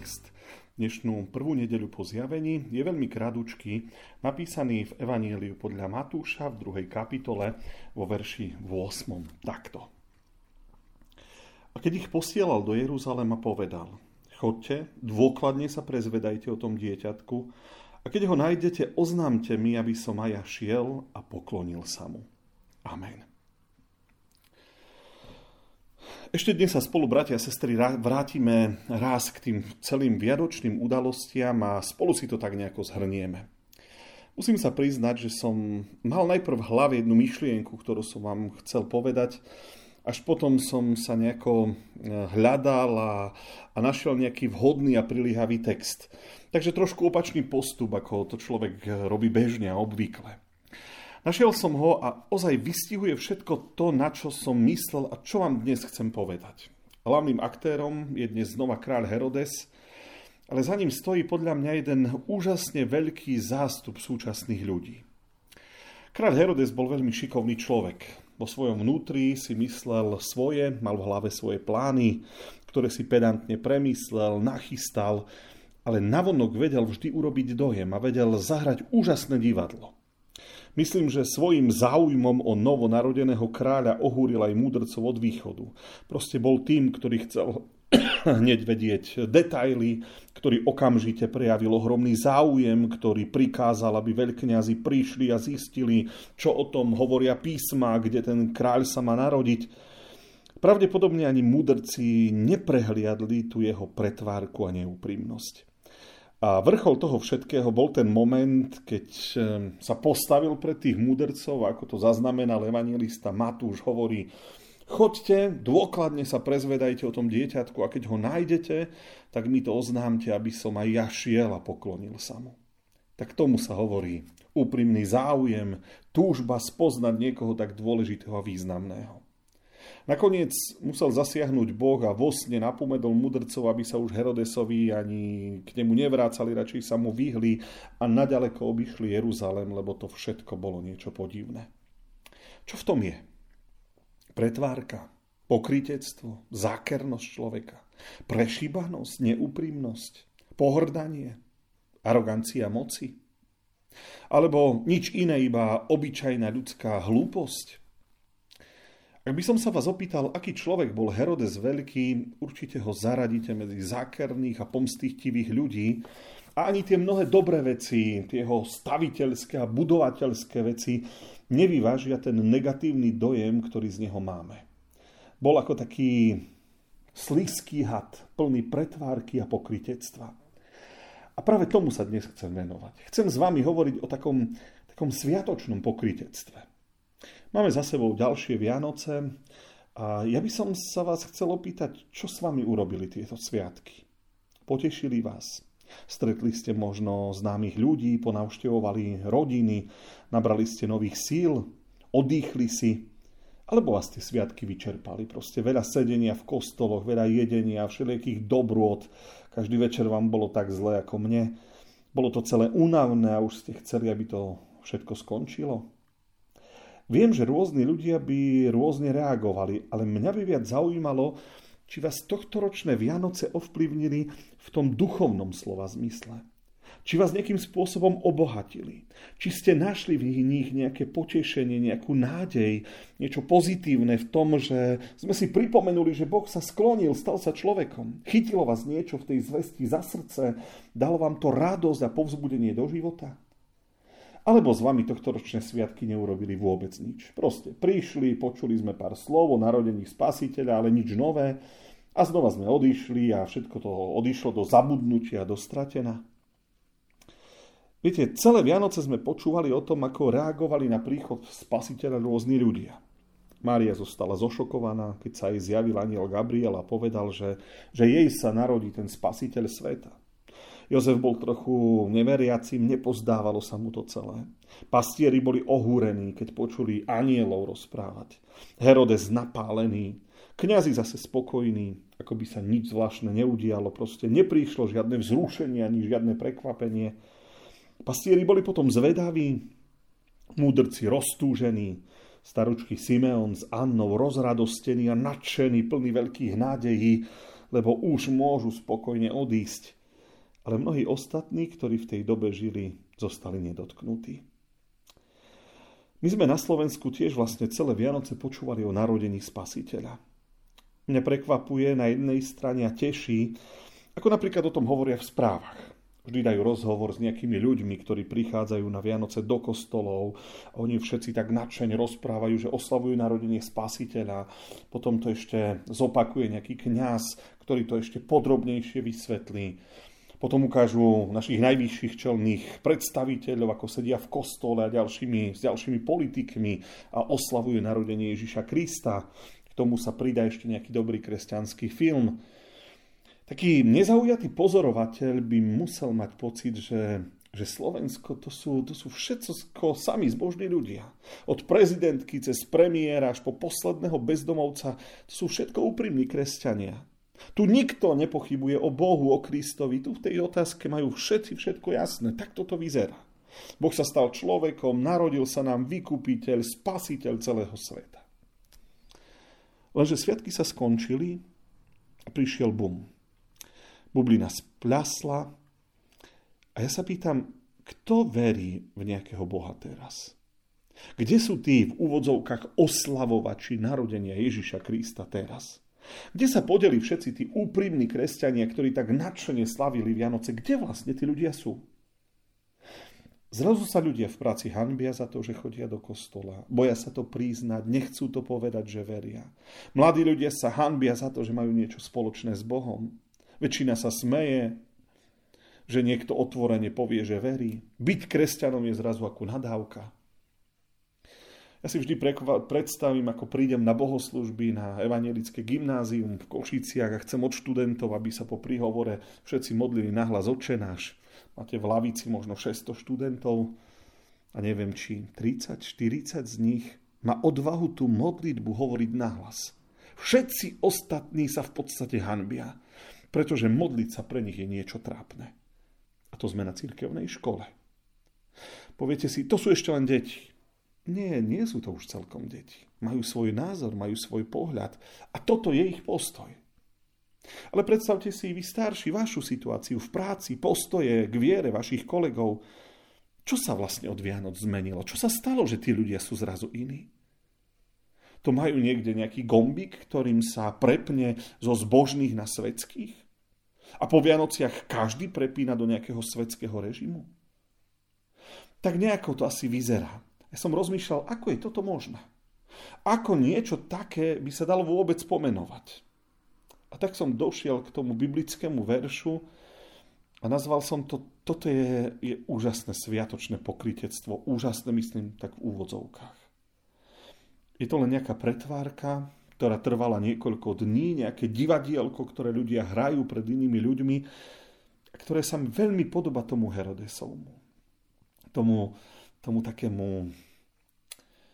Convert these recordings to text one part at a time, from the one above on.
Text dnešnú prvú nedeľu po zjavení je veľmi kradučký, napísaný v Evanieliu podľa Matúša v druhej kapitole vo verši 8. Takto. A keď ich posielal do Jeruzalema, povedal, chodte, dôkladne sa prezvedajte o tom dieťatku a keď ho nájdete, oznámte mi, aby som aj ja šiel a poklonil sa mu. Amen. Ešte dnes sa spolu, bratia a sestry, vrátime raz k tým celým viadočným udalostiam a spolu si to tak nejako zhrnieme. Musím sa priznať, že som mal najprv v hlave jednu myšlienku, ktorú som vám chcel povedať, až potom som sa nejako e, hľadal a, a našiel nejaký vhodný a prilíhavý text. Takže trošku opačný postup, ako to človek robí bežne a obvykle. Našiel som ho a ozaj vystihuje všetko to, na čo som myslel a čo vám dnes chcem povedať. Hlavným aktérom je dnes znova kráľ Herodes, ale za ním stojí podľa mňa jeden úžasne veľký zástup súčasných ľudí. Kráľ Herodes bol veľmi šikovný človek. Vo svojom vnútri si myslel svoje, mal v hlave svoje plány, ktoré si pedantne premyslel, nachystal, ale navonok vedel vždy urobiť dojem a vedel zahrať úžasné divadlo. Myslím, že svojim záujmom o novonarodeného kráľa ohúril aj múdrcov od východu. Proste bol tým, ktorý chcel hneď vedieť detaily, ktorý okamžite prejavil ohromný záujem, ktorý prikázal, aby veľkňazi prišli a zistili, čo o tom hovoria písma, kde ten kráľ sa má narodiť. Pravdepodobne ani mudrci neprehliadli tu jeho pretvárku a neúprimnosť. A vrchol toho všetkého bol ten moment, keď sa postavil pred tých mudrcov, ako to zaznamenal evangelista Matúš, hovorí, chodte, dôkladne sa prezvedajte o tom dieťatku a keď ho nájdete, tak mi to oznámte, aby som aj ja šiel a poklonil sa mu. Tak tomu sa hovorí úprimný záujem, túžba spoznať niekoho tak dôležitého a významného. Nakoniec musel zasiahnuť Boh a vo sne napomedol mudrcov, aby sa už Herodesovi ani k nemu nevrácali, radšej sa mu vyhli a naďaleko obišli Jeruzalem, lebo to všetko bolo niečo podivné. Čo v tom je? Pretvárka, pokritectvo, zákernosť človeka, prešíbanosť, neúprimnosť, pohrdanie, arogancia moci, alebo nič iné, iba obyčajná ľudská hlúposť, ak by som sa vás opýtal, aký človek bol Herodes Veľký, určite ho zaradíte medzi zákerných a pomstichtivých ľudí a ani tie mnohé dobré veci, tie jeho staviteľské a budovateľské veci nevyvážia ten negatívny dojem, ktorý z neho máme. Bol ako taký slízký had, plný pretvárky a pokritectva. A práve tomu sa dnes chcem venovať. Chcem s vami hovoriť o takom, takom sviatočnom pokritectve. Máme za sebou ďalšie Vianoce a ja by som sa vás chcel opýtať, čo s vami urobili tieto sviatky. Potešili vás? Stretli ste možno známych ľudí, ponavštevovali rodiny, nabrali ste nových síl, odýchli si, alebo vás tie sviatky vyčerpali. Proste veľa sedenia v kostoloch, veľa jedenia, všelijakých dobrôd. Každý večer vám bolo tak zle ako mne. Bolo to celé únavné a už ste chceli, aby to všetko skončilo. Viem, že rôzni ľudia by rôzne reagovali, ale mňa by viac zaujímalo, či vás tohtoročné Vianoce ovplyvnili v tom duchovnom slova zmysle. Či vás nejakým spôsobom obohatili. Či ste našli v nich nejaké potešenie, nejakú nádej, niečo pozitívne v tom, že sme si pripomenuli, že Boh sa sklonil, stal sa človekom. Chytilo vás niečo v tej zvesti za srdce, dalo vám to radosť a povzbudenie do života. Alebo s vami tohto ročné sviatky neurobili vôbec nič. Proste prišli, počuli sme pár slov o narodení spasiteľa, ale nič nové. A znova sme odišli a všetko to odišlo do zabudnutia, do stratená. Viete, celé Vianoce sme počúvali o tom, ako reagovali na príchod spasiteľa rôzni ľudia. Mária zostala zošokovaná, keď sa jej zjavil aniel Gabriel a povedal, že, že jej sa narodí ten spasiteľ sveta. Jozef bol trochu neveriacim, nepozdávalo sa mu to celé. Pastieri boli ohúrení, keď počuli anielov rozprávať. Herodes napálený, kňazi zase spokojní, ako by sa nič zvláštne neudialo, proste neprišlo žiadne vzrušenie ani žiadne prekvapenie. Pastieri boli potom zvedaví, múdrci roztúžení, staručky Simeon s Annou rozradostení a nadšení, plní veľkých nádejí, lebo už môžu spokojne odísť ale mnohí ostatní, ktorí v tej dobe žili, zostali nedotknutí. My sme na Slovensku tiež vlastne celé Vianoce počúvali o narodení spasiteľa. Mňa prekvapuje na jednej strane a teší, ako napríklad o tom hovoria v správach. Vždy dajú rozhovor s nejakými ľuďmi, ktorí prichádzajú na Vianoce do kostolov oni všetci tak nadšene rozprávajú, že oslavujú narodenie spasiteľa. Potom to ešte zopakuje nejaký kňaz, ktorý to ešte podrobnejšie vysvetlí. Potom ukážu našich najvyšších čelných predstaviteľov, ako sedia v kostole a ďalšími, s ďalšími politikmi a oslavujú narodenie Ježiša Krista. K tomu sa pridá ešte nejaký dobrý kresťanský film. Taký nezaujatý pozorovateľ by musel mať pocit, že, že Slovensko to sú, to sú všetko sami zbožní ľudia. Od prezidentky cez premiéra až po posledného bezdomovca, to sú všetko úprimní kresťania. Tu nikto nepochybuje o Bohu, o Kristovi. Tu v tej otázke majú všetci všetko jasné. Tak toto vyzerá. Boh sa stal človekom, narodil sa nám vykupiteľ, spasiteľ celého sveta. Lenže sviatky sa skončili a prišiel bum. Bublina spľasla a ja sa pýtam, kto verí v nejakého Boha teraz? Kde sú tí v úvodzovkách oslavovači narodenia Ježiša Krista teraz? Kde sa podeli všetci tí úprimní kresťania, ktorí tak nadšene slavili Vianoce? Kde vlastne tí ľudia sú? Zrazu sa ľudia v práci hanbia za to, že chodia do kostola. Boja sa to priznať, nechcú to povedať, že veria. Mladí ľudia sa hanbia za to, že majú niečo spoločné s Bohom. Väčšina sa smeje, že niekto otvorene povie, že verí. Byť kresťanom je zrazu ako nadávka. Ja si vždy predstavím, ako prídem na bohoslužby na evangelické gymnázium v Košiciach a chcem od študentov, aby sa po príhovore všetci modlili nahlas očenáš. Máte v lavici možno 600 študentov a neviem, či 30-40 z nich má odvahu tú modlitbu hovoriť nahlas. Všetci ostatní sa v podstate hanbia, pretože modliť sa pre nich je niečo trápne. A to sme na cirkevnej škole. Poviete si, to sú ešte len deti. Nie, nie sú to už celkom deti. Majú svoj názor, majú svoj pohľad a toto je ich postoj. Ale predstavte si vy starší vašu situáciu v práci, postoje k viere vašich kolegov. Čo sa vlastne od Vianoc zmenilo? Čo sa stalo, že tí ľudia sú zrazu iní? To majú niekde nejaký gombik, ktorým sa prepne zo zbožných na svetských? A po Vianociach každý prepína do nejakého svetského režimu? Tak nejako to asi vyzerá. Ja som rozmýšľal, ako je toto možné. Ako niečo také by sa dalo vôbec pomenovať. A tak som došiel k tomu biblickému veršu a nazval som to, toto je, je úžasné sviatočné pokrytectvo, úžasné myslím tak v úvodzovkách. Je to len nejaká pretvárka, ktorá trvala niekoľko dní, nejaké divadielko, ktoré ľudia hrajú pred inými ľuďmi, ktoré sa mi veľmi podoba tomu Herodesovmu. Tomu, tomu takému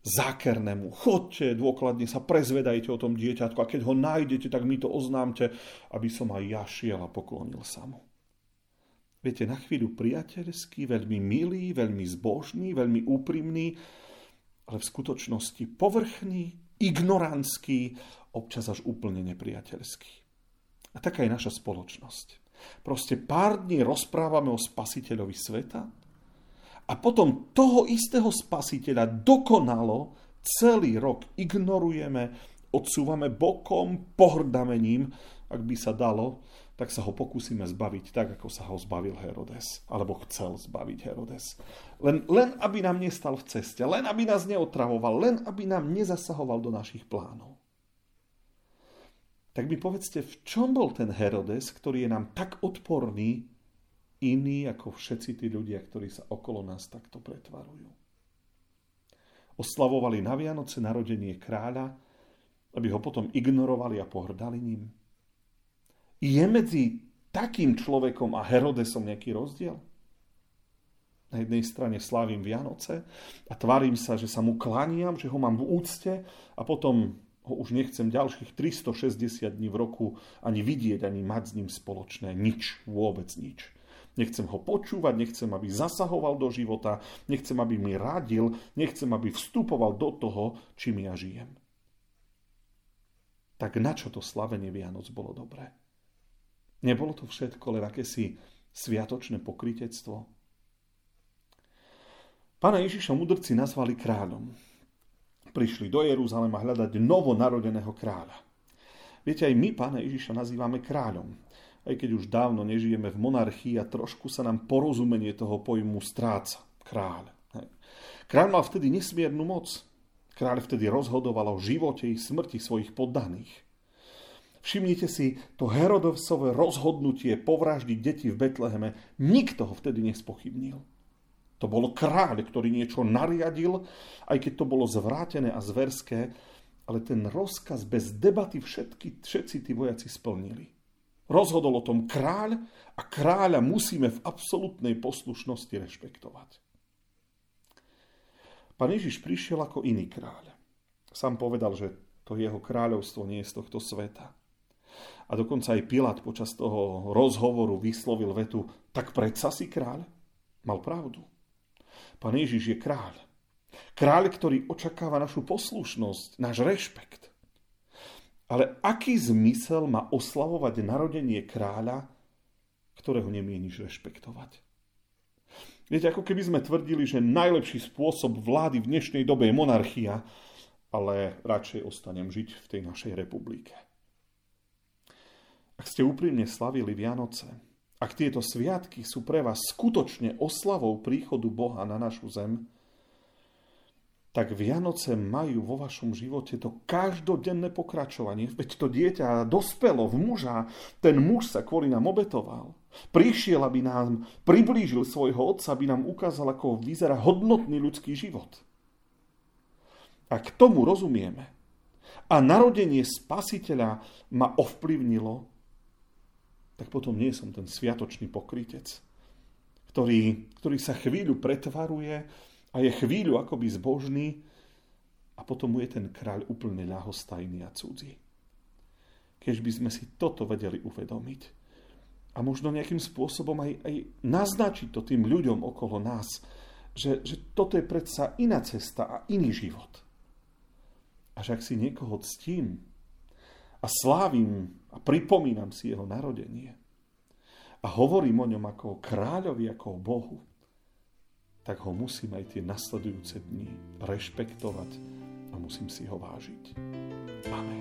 zákernému. Chodte, dôkladne sa prezvedajte o tom dieťatku a keď ho nájdete, tak mi to oznámte, aby som aj ja šiel a poklonil sa mu. Viete, na chvíľu priateľský, veľmi milý, veľmi zbožný, veľmi úprimný, ale v skutočnosti povrchný, ignorantský, občas až úplne nepriateľský. A taká je naša spoločnosť. Proste pár dní rozprávame o spasiteľovi sveta, a potom toho istého spasiteľa dokonalo celý rok ignorujeme, odsúvame bokom, pohrdáme ním, ak by sa dalo, tak sa ho pokúsime zbaviť tak, ako sa ho zbavil Herodes, alebo chcel zbaviť Herodes. Len, len aby nám nestal v ceste, len aby nás neotravoval, len aby nám nezasahoval do našich plánov. Tak mi povedzte, v čom bol ten Herodes, ktorý je nám tak odporný, iní ako všetci tí ľudia, ktorí sa okolo nás takto pretvarujú. oslavovali na Vianoce narodenie kráľa, aby ho potom ignorovali a pohrdali ním? Je medzi takým človekom a Herodesom nejaký rozdiel? Na jednej strane slávim Vianoce a tvarím sa, že sa mu klaniam, že ho mám v úcte a potom ho už nechcem ďalších 360 dní v roku ani vidieť, ani mať s ním spoločné. Nič, vôbec nič. Nechcem ho počúvať, nechcem, aby zasahoval do života, nechcem, aby mi radil, nechcem, aby vstupoval do toho, čím ja žijem. Tak na čo to slavenie Vianoc bolo dobré? Nebolo to všetko len akési sviatočné pokrytectvo? Pána Ježiša mudrci nazvali kráľom. Prišli do Jeruzalema hľadať novonarodeného kráľa. Viete, aj my pána Ježiša nazývame kráľom. Aj keď už dávno nežijeme v monarchii a trošku sa nám porozumenie toho pojmu stráca. Kráľ. Kráľ mal vtedy nesmiernu moc. Kráľ vtedy rozhodoval o živote i smrti svojich poddaných. Všimnite si to Herodovsové rozhodnutie povraždiť deti v Betleheme. Nikto ho vtedy nespochybnil. To bol kráľ, ktorý niečo nariadil, aj keď to bolo zvrátené a zverské, ale ten rozkaz bez debaty všetky, všetci tí vojaci splnili. Rozhodol o tom kráľ a kráľa musíme v absolútnej poslušnosti rešpektovať. Pán Ježiš prišiel ako iný kráľ. Sám povedal, že to jeho kráľovstvo nie je z tohto sveta. A dokonca aj Pilát počas toho rozhovoru vyslovil vetu, tak predsa si kráľ? Mal pravdu. Pán Ježiš je kráľ. Kráľ, ktorý očakáva našu poslušnosť, náš rešpekt. Ale aký zmysel má oslavovať narodenie kráľa, ktorého nemieníš rešpektovať? Viete, ako keby sme tvrdili, že najlepší spôsob vlády v dnešnej dobe je monarchia, ale radšej ostanem žiť v tej našej republike. Ak ste úprimne slavili Vianoce, ak tieto sviatky sú pre vás skutočne oslavou príchodu Boha na našu zem, tak Vianoce majú vo vašom živote to každodenné pokračovanie. Veď to dieťa dospelo v muža, ten muž sa kvôli nám obetoval. Prišiel, aby nám priblížil svojho otca, aby nám ukázal, ako vyzerá hodnotný ľudský život. A k tomu rozumieme. A narodenie spasiteľa ma ovplyvnilo, tak potom nie som ten sviatočný pokrytec, ktorý, ktorý sa chvíľu pretvaruje a je chvíľu akoby zbožný a potom mu je ten kráľ úplne ľahostajný a cudzí. Keď by sme si toto vedeli uvedomiť a možno nejakým spôsobom aj, aj naznačiť to tým ľuďom okolo nás, že, že toto je predsa iná cesta a iný život. A že ak si niekoho ctím a slávim a pripomínam si jeho narodenie a hovorím o ňom ako o kráľovi, ako o Bohu, tak ho musím aj tie nasledujúce dni rešpektovať a musím si ho vážiť. Amen.